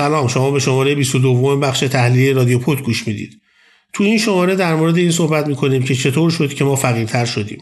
سلام شما به شماره 22 بخش تحلیلی رادیو پود گوش می‌دید. تو این شماره در مورد این صحبت می‌کنیم که چطور شد که ما فقیرتر شدیم.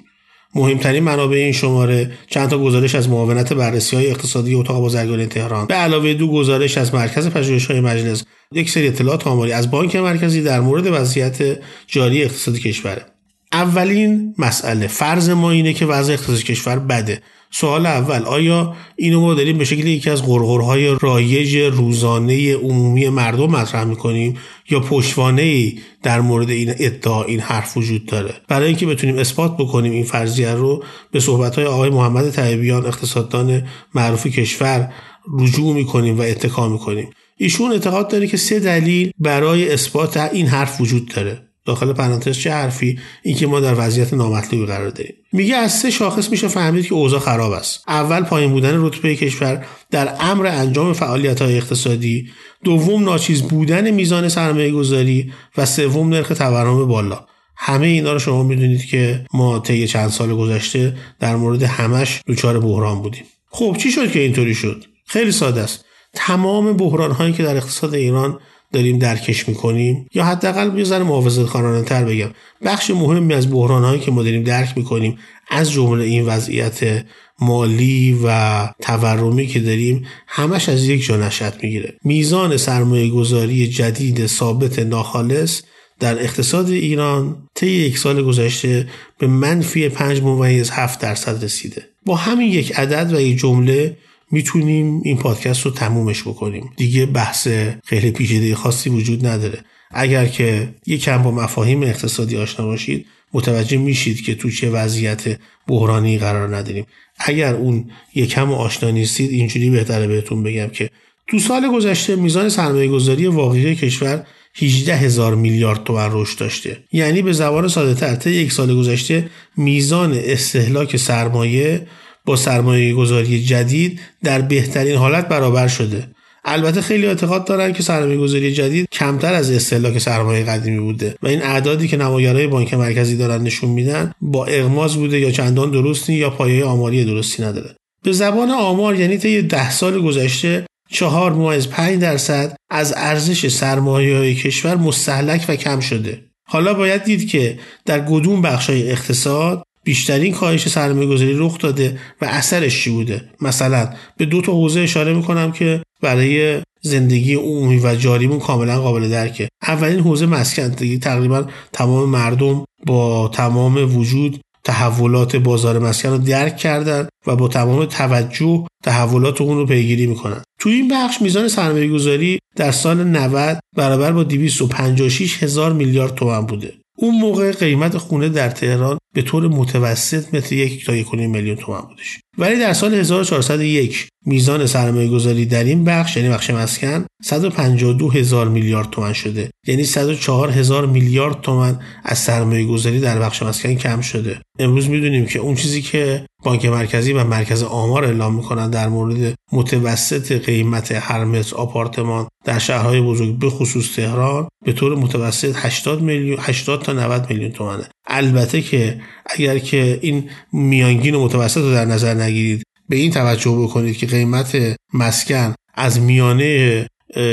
مهمترین منابع این شماره چند تا گزارش از معاونت بررسی های اقتصادی اتاق بازرگانی تهران به علاوه دو گزارش از مرکز پژوهش‌های مجلس یک سری اطلاعات آماری از بانک مرکزی در مورد وضعیت جاری اقتصادی کشوره اولین مسئله فرض ما اینه که وضع اقتصادی کشور بده. سوال اول آیا اینو ما داریم به شکل یکی از غرغرهای رایج روزانه عمومی مردم مطرح می‌کنیم یا پشتوانه ای در مورد این ادعا این حرف وجود داره؟ برای اینکه بتونیم اثبات بکنیم این فرضیه رو به صحبت آقای محمد طیبیان اقتصاددان معروف کشور رجوع می‌کنیم و اتکا می‌کنیم. ایشون اعتقاد داره که سه دلیل برای اثبات این حرف وجود داره. داخل پرانتز چه حرفی؟ اینکه ما در وضعیت نامطلوبی قرار داریم. میگه از سه شاخص میشه فهمید که اوضاع خراب است. اول پایین بودن رتبه کشور در امر انجام فعالیت های اقتصادی. دوم ناچیز بودن میزان سرمایه گذاری و سوم نرخ تورم بالا. همه اینا رو شما می‌دونید که ما طی چند سال گذشته در مورد همش دچار بحران بودیم. خب چی شد که اینطوری شد؟ خیلی ساده است. تمام بحران هایی که در اقتصاد ایران داریم درکش می‌کنیم یا حداقل یه ذره محافظت تر بگم. بخش مهمی از بحران هایی که ما داریم درک می‌کنیم از جمله این وضعیت مالی و تورمی که داریم همش از یک جا نشد می‌گیره. میزان سرمایه گذاری جدید ثابت ناخالص در اقتصاد ایران طی یک سال گذشته به منفی 5 ممیز 7 درصد رسیده. با همین یک عدد و یک جمله می‌تونیم این پادکست رو تمومش بکنیم. دیگه بحث خیلی پیچیده خاصی وجود نداره. اگر که یکم با مفاهیم اقتصادی آشنا باشید متوجه میشید که تو چه وضعیت بحرانی قرار نداریم. اگر اون یکم آشنا نیستید اینجوری بهتره بهتون بگم که تو سال گذشته میزان سرمایه گذاری واقعی کشور 18 هزار میلیارد تومن رشد داشته. یعنی به زبان ساده تر یک سال گذشته میزان استهلاک سرمایه با سرمایه گذاری جدید در بهترین حالت برابر شده. البته خیلی اعتقاد دارن که سرمایه گذاری جدید کمتر از استهلاک سرمایه قدیمی بوده و این اعدادی که نمایارهای بانک مرکزی دارن نشون میدن با اغماز بوده یا چندان درستی یا پایه آماری درستی نداره. به زبان آمار یعنی طی ده سال گذشته چهار ممیز پنج درصد از ارزش سرمایه های کشور مستحلک و کم شده. حالا باید دید که در گدوم بخش های اقتصاد بیشترین کاهش سرمایه گذاری رخ داده و اثرش چی بوده؟ مثلا به دو تا حوزه اشاره می‌کنم که برای زندگی عمومی و جاریمون کاملا قابل درکه. اولین حوزه مسکن تقریبا تمام مردم با تمام وجود تحولات بازار مسکن رو درک کردن و با تمام توجه تحولات اون رو پیگیری می‌کنن. تو این بخش میزان سرمایه گذاری در سال 90 برابر با 256 هزار میلیارد تومن بوده. اون موقع قیمت خونه در تهران به طور متوسط متر یک تا یک میلیون تومن بودش. ولی در سال 1401 میزان سرمایه گذاری در این بخش یعنی بخش مسکن 152 هزار میلیارد تومن شده. یعنی 104 هزار میلیارد تومن از سرمایه گذاری در بخش مسکن کم شده. امروز می‌دونیم که اون چیزی که بانک مرکزی و مرکز آمار اعلام می‌کنن در مورد متوسط قیمت هر متر آپارتمان در شهرهای بزرگ به خصوص تهران به طور متوسط 80 میلیون 80 تا 90 میلیون تومنه. البته که اگر که این میانگین و متوسط رو در نظر نگیرید به این توجه بکنید که قیمت مسکن از میانه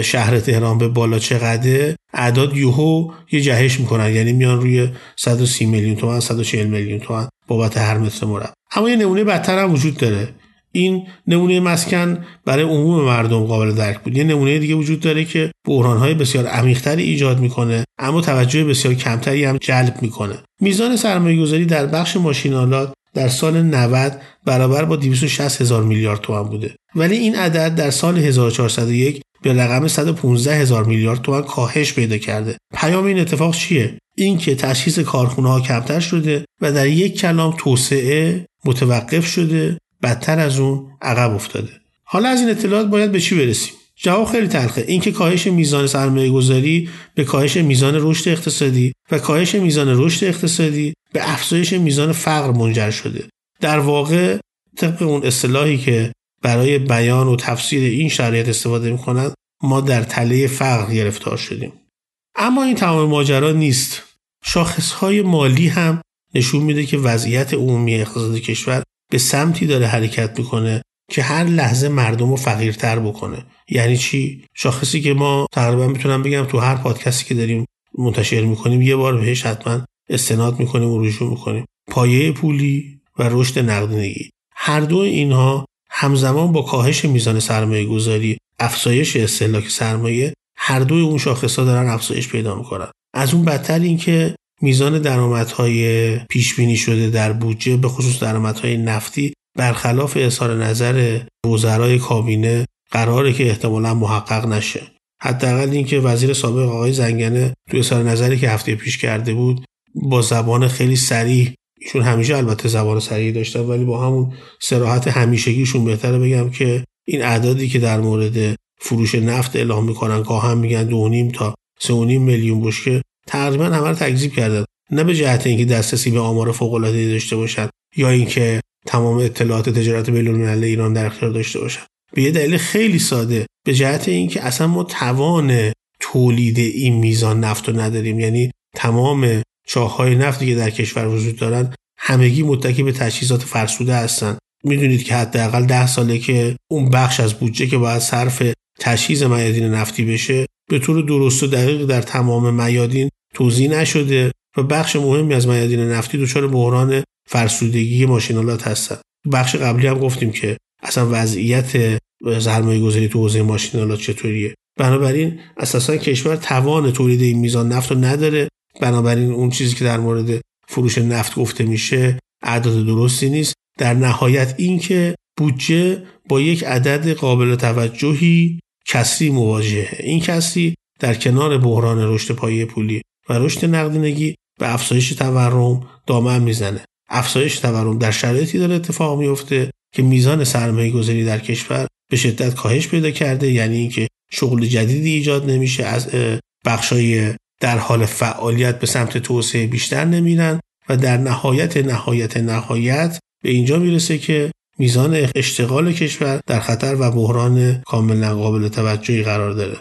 شهر تهران به بالا چقدره اعداد یوهو یه جهش می‌کنن. یعنی میان روی 130 میلیون تومن 140 میلیون تومن بابت هر متر مربع. اما یه نمونه بدتر هم وجود داره. این نمونه مسکن برای عموم مردم قابل درک بود. یه نمونه دیگه وجود داره که بحرانهای بسیار عمیقتری ایجاد می‌کنه اما توجه بسیار کمتری هم جلب می‌کنه. میزان سرمایه گذاری در بخش ماشینالات در سال 90 برابر با 260 هزار میلیارد تومان بوده. ولی این عدد در سال 1401 به رقم 115 هزار میلیارد تومان کاهش پیدا کرده. پیام این اتفاق چیه؟ اینکه تشخیص کارخونه ها کمتر شده و در یک کلام توسعه متوقف شده بدتر از اون عقب افتاده. حالا از این اطلاعات باید به چی برسیم؟ جواب خیلی تلخه. اینکه کاهش میزان سرمایه گذاری به کاهش میزان رشد اقتصادی و کاهش میزان رشد اقتصادی به افزایش میزان فقر منجر شده. در واقع طبق اون اصطلاحی که برای بیان و تفسیر این شرایط استفاده می‌کنند ما در تله فقر گرفتار شدیم. اما این تمام ماجرا نیست. شاخصهای مالی هم نشون میده که وضعیت عمومی اقتصاد کشور به سمتی داره حرکت می‌کنه که هر لحظه مردم رو فقیرتر بکنه. یعنی چی؟ شاخصی که ما تقریبا می‌تونم بگم تو هر پادکستی که داریم منتشر می‌کنیم یه بار بهش حتما استناد می‌کنیم و رجوع می‌کنیم. پایه پولی و رشد نقدینگی. هر دو اینها همزمان با کاهش میزان سرمایه گذاری افزایش استهلاک سرمایه هر دوی اون شاخص ها دارن افزایش پیدا می‌کنن. از اون بدتر اینکه میزان درآمدهای پیش بینی شده در بودجه به خصوص درآمدهای نفتی برخلاف اظهار نظر وزرای کابینه قراره که احتمالا محقق نشه. حداقل اینکه وزیر سابق آقای زنگنه توی اظهار نظری که هفته پیش کرده بود با زبان خیلی سریع ایشون همیشه البته زبان سریع داشتن ولی با همون سراحت همیشگیشون بهتره بگم که این اعدادی که در مورد فروش نفت اعلام می‌کنن هم میگن دو نیم تا سه میلیون بشکه تقریبا همه رو تکذیب کردن نه به جهت اینکه دسترسی به آمار فوق العاده داشته باشن یا اینکه تمام اطلاعات تجارت بین ایران در اختیار داشته باشن به یه دلیل خیلی ساده. به جهت اینکه اصلا ما توان تولید این میزان نفت رو نداریم. یعنی تمام چاههای نفتی که در کشور وجود دارن همگی متکی به تجهیزات فرسوده هستن. می‌دونید که حداقل ده ساله که اون بخش از بودجه که باید صرف تجهیز میادین نفتی بشه به طور درست و دقیق در تمام میادین توضیح نشده و بخش مهمی از میادین نفتی دچار بحران فرسودگی ماشینالات هستن. بخش قبلی هم گفتیم که اصلا وضعیت سرمایه گذاری تو حوزه ماشینالات چطوریه. بنابراین اساسا کشور توان تولید این میزان نفت رو نداره. بنابراین اون چیزی که در مورد فروش نفت گفته میشه اعداد درستی نیست. در نهایت اینکه بودجه با یک عدد قابل توجهی کسری مواجهه. این کسری در کنار بحران رشد پایه پولی و رشد نقدینگی به افزایش تورم دامن می‌زنه. افزایش تورم در شرایطی داره اتفاق میفته که میزان سرمایه گذاری در کشور به شدت کاهش پیدا کرده یعنی اینکه شغل جدیدی ایجاد نمیشه از بخشای در حال فعالیت به سمت توسعه بیشتر نمیرن و در نهایت نهایت نهایت به اینجا می‌رسه که میزان اشتغال کشور در خطر و بحران کاملا قابل توجهی قرار داره.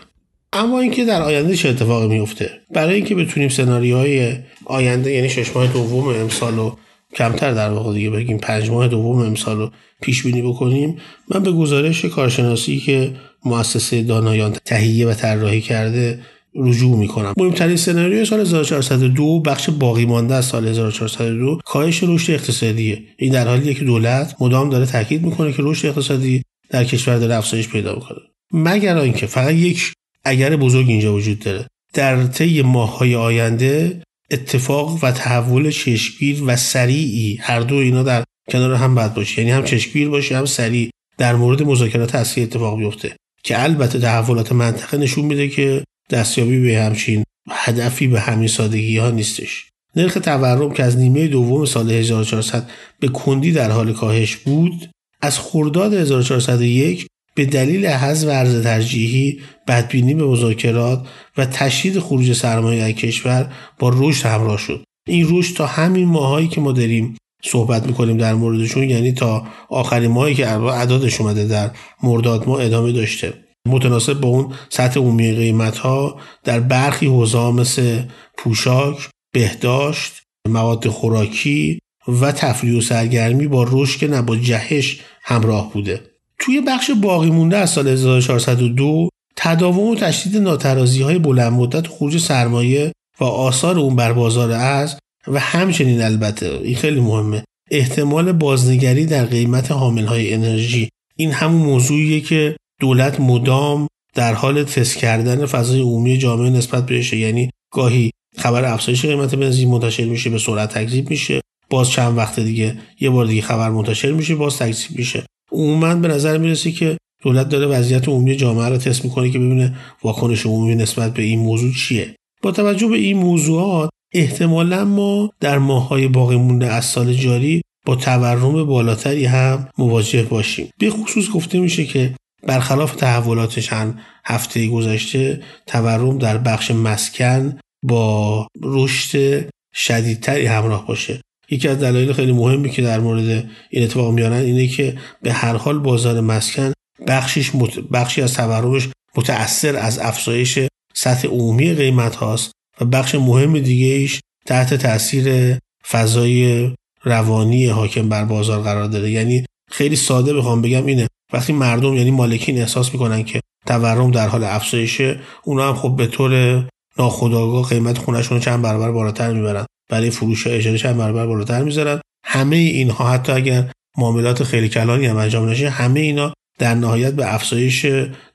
اما اینکه در آینده چه اتفاقی میفته؟ برای اینکه بتونیم سناریوهای آینده یعنی شش ماه دوم امسال و کمتر در واقع دیگه بگیم پنج ماه دوم امسال رو پیش بینی بکنیم من به گزارش کارشناسی که مؤسسه دانایان تهیه و طراحی کرده رجوع می‌کنم. مهمترین سناریوی سال 1402 بخش باقی مانده از سال 1402 کاهش رشد اقتصادیه. این در حالیه که دولت مدام داره تاکید می‌کنه که رشد اقتصادی در کشور داره افزایش پیدا می‌کنه. مگر اینکه فقط یک اگر بزرگ اینجا وجود داره. در طی ماههای آینده اتفاق و تحول چشمگیر و سریعی هر دو اینا در کنار هم بد باشه. یعنی هم چشمگیر باشه هم سریع در مورد مذاکرات اصلی اتفاق بیفته. که البته تحولات منطقه نشون میده که دستیابی به همچین هدفی به همین سادگی ها نیستش. نرخ تورم که از نیمه دوم سال 1400 به کندی در حال کاهش بود از خرداد 1401 به دلیل حذف ارز ترجیحی بدبینی به مذاکرات و تشدید خروج سرمایه از کشور با رشد همراه شد این رشد تا همین ماهایی که ما داریم صحبت می‌کنیم در موردشون یعنی تا آخرین ماهی که عدادش اومده در مرداد ما ادامه داشته متناسب با اون سطح عمومی قیمت ها در برخی حوزه مثل پوشاک، بهداشت، مواد خوراکی و تفریح و سرگرمی با رشد که نه با جهش همراه بوده. توی بخش باقی مونده از سال 1402 تداوم و تشدید ناترازی های بلند مدت خروج سرمایه و آثار اون بر بازار ارز و همچنین البته این خیلی مهمه احتمال بازنگری در قیمت حامل های انرژی. این همون موضوعیه که دولت مدام در حال تست کردن فضای عمومی جامعه نسبت بهش یعنی گاهی خبر افزایش قیمت بنزین منتشر میشه به سرعت تکذیب میشه باز چند وقت دیگه یه بار دیگه خبر منتشر میشه باز تکذیب میشه. عموما به نظر می‌رسه که دولت داره وضعیت عمومی جامعه رو تست می‌کنه که ببینه واکنش عمومی نسبت به این موضوع چیه؟ با توجه به این موضوعات احتمالا ما در ماههای باقی مونده از سال جاری با تورم بالاتری هم مواجه باشیم. به خصوص گفته میشه که برخلاف تحولات چند هفته گذشته تورم در بخش مسکن با رشد شدیدتری همراه باشه. یکی از دلایل خیلی مهمی که در مورد این اتفاق میارن اینه که به هر حال بازار مسکن بخشش بخشی از تورمش متأثر از افزایش سطح عمومی قیمت هاست و بخش مهم دیگه ایش تحت تاثیر فضای روانی حاکم بر بازار قرار داره یعنی خیلی ساده بخوام بگم اینه. وقتی مردم یعنی مالکین احساس می‌کنن که تورم در حال افزایشه اونا هم خب به طور ناخودآگاه قیمت خونهشون رو چند برابر بالاتر می‌برن. برای فروش اجاره چند برابر بالاتر می‌ذارن. همه اینها حتی اگر معاملات خیلی کلانی هم انجام نشه همه اینا در نهایت به افزایش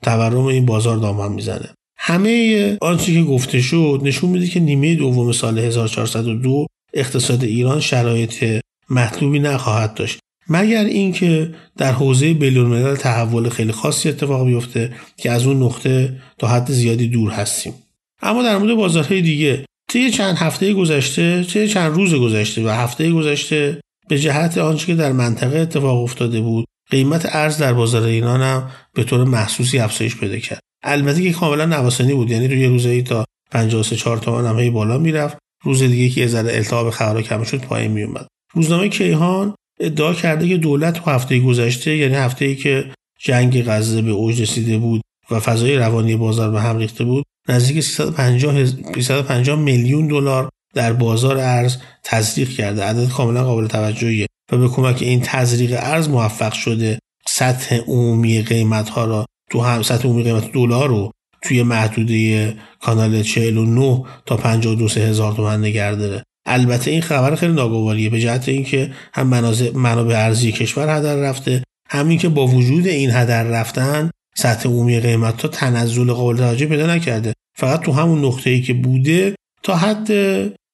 تورم این بازار دامن می‌زنه. همه آنچه که گفته شد نشون میده که نیمه دوم سال 1402 اقتصاد ایران شرایط مطلوبی نخواهد داشت. مگر اینکه در حوزه بین‌الملل تحول خیلی خاصی اتفاق بیفته که از اون نقطه تا حد زیادی دور هستیم. اما در مورد بازارهای دیگه طی چند هفته گذشته طی چند روز گذشته و هفته گذشته به جهت آنچه که در منطقه اتفاق افتاده بود قیمت ارز در بازار ایران هم به طور محسوسی افزایش پیدا کرد. البته که کاملا نوسانی بود یعنی روی روزی تا 53 4 تومن هم بالا می‌رفت. روز دیگه که یه ذره التهاب خبرها کم شد پایین می اومد روزنامه کیهان ادعا کرده که دولت تو هفته گذشته یعنی هفته ای که جنگ غزه به اوج رسیده بود و فضای روانی بازار به هم ریخته بود نزدیک 350 350 میلیون دلار در بازار ارز تزریق کرده. عدد کاملا قابل توجهیه و به کمک این تزریق ارز موفق شده سطح عمومی قیمت ها را تو هم سطح عمومی قیمت دلار رو توی محدوده کانال 49 تا 52 هزار تومن نگه داره. البته این خبر خیلی ناگواریه به جهت اینکه هم منابع ارزی کشور هدر رفته همین که با وجود این هدر رفتن سطح عمومی قیمت ها تنزل قابل توجه پیدا نکرده. فقط تو همون نقطه ای که بوده تا حد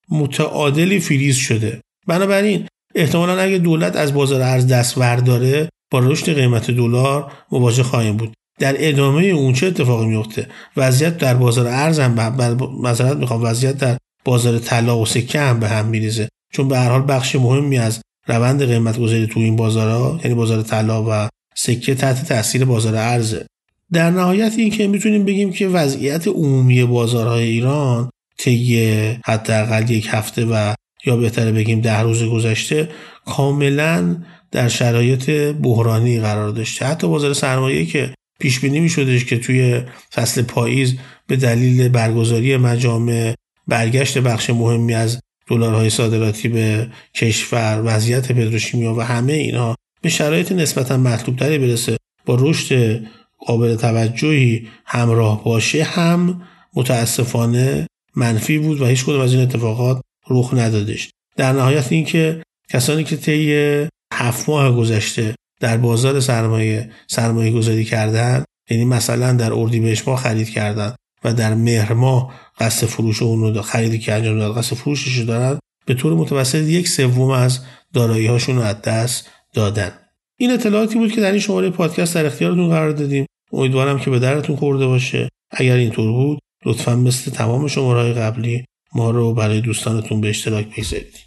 متعادلی فریز شده. بنابراین احتمالا اگه دولت از بازار ارز دست برداره با رشد قیمت دلار مواجه خواهیم بود. در ادامه اون چه اتفاقی میفته وضعیت در بازار ارز هم مثلا می‌خوام وضعیت در بازار طلا و سکه هم به هم میریزه. چون به هر حال بخش مهمی از روند قیمت گذاری تو این بازارها یعنی بازار طلا و سکه تحت تاثیر بازار ارزه. در نهایت این که می‌تونیم بگیم که وضعیت عمومی بازارهای ایران طی حداقل یک هفته و یا بهتره بگیم ده روز گذشته کاملا در شرایط بحرانی قرار داشته. حتی بازار سرمایه که پیش بینی می شدش که توی فصل پاییز به دلیل برگزاری مجامع برگشت بخش مهمی از دلارهای صادراتی به کشور وضعیت پتروشیمیا و همه اینها به شرایط نسبتا مطلوب تری برسه با رشد قابل توجهی همراه باشه هم متاسفانه منفی بود و هیچ کدوم از این اتفاقات رخ ندادش. در نهایت اینکه کسانی که طی هفت ماه گذشته در بازار سرمایه سرمایه گذاری کردن یعنی مثلا در اردیبهشت ماه خرید کردن و در مهر ماه قصد فروش اون رو خریدی که انجام داد قصد فروشش دارن به طور متوسط یک سوم از دارایی هاشون رو از دست دادن. این اطلاعاتی بود که در این شماره پادکست در اختیارتون قرار دادیم. امیدوارم که به درتون خورده باشه. اگر اینطور بود لطفا مثل تمام شماره قبلی ما رو برای دوستانتون به اشتراک بگذارید.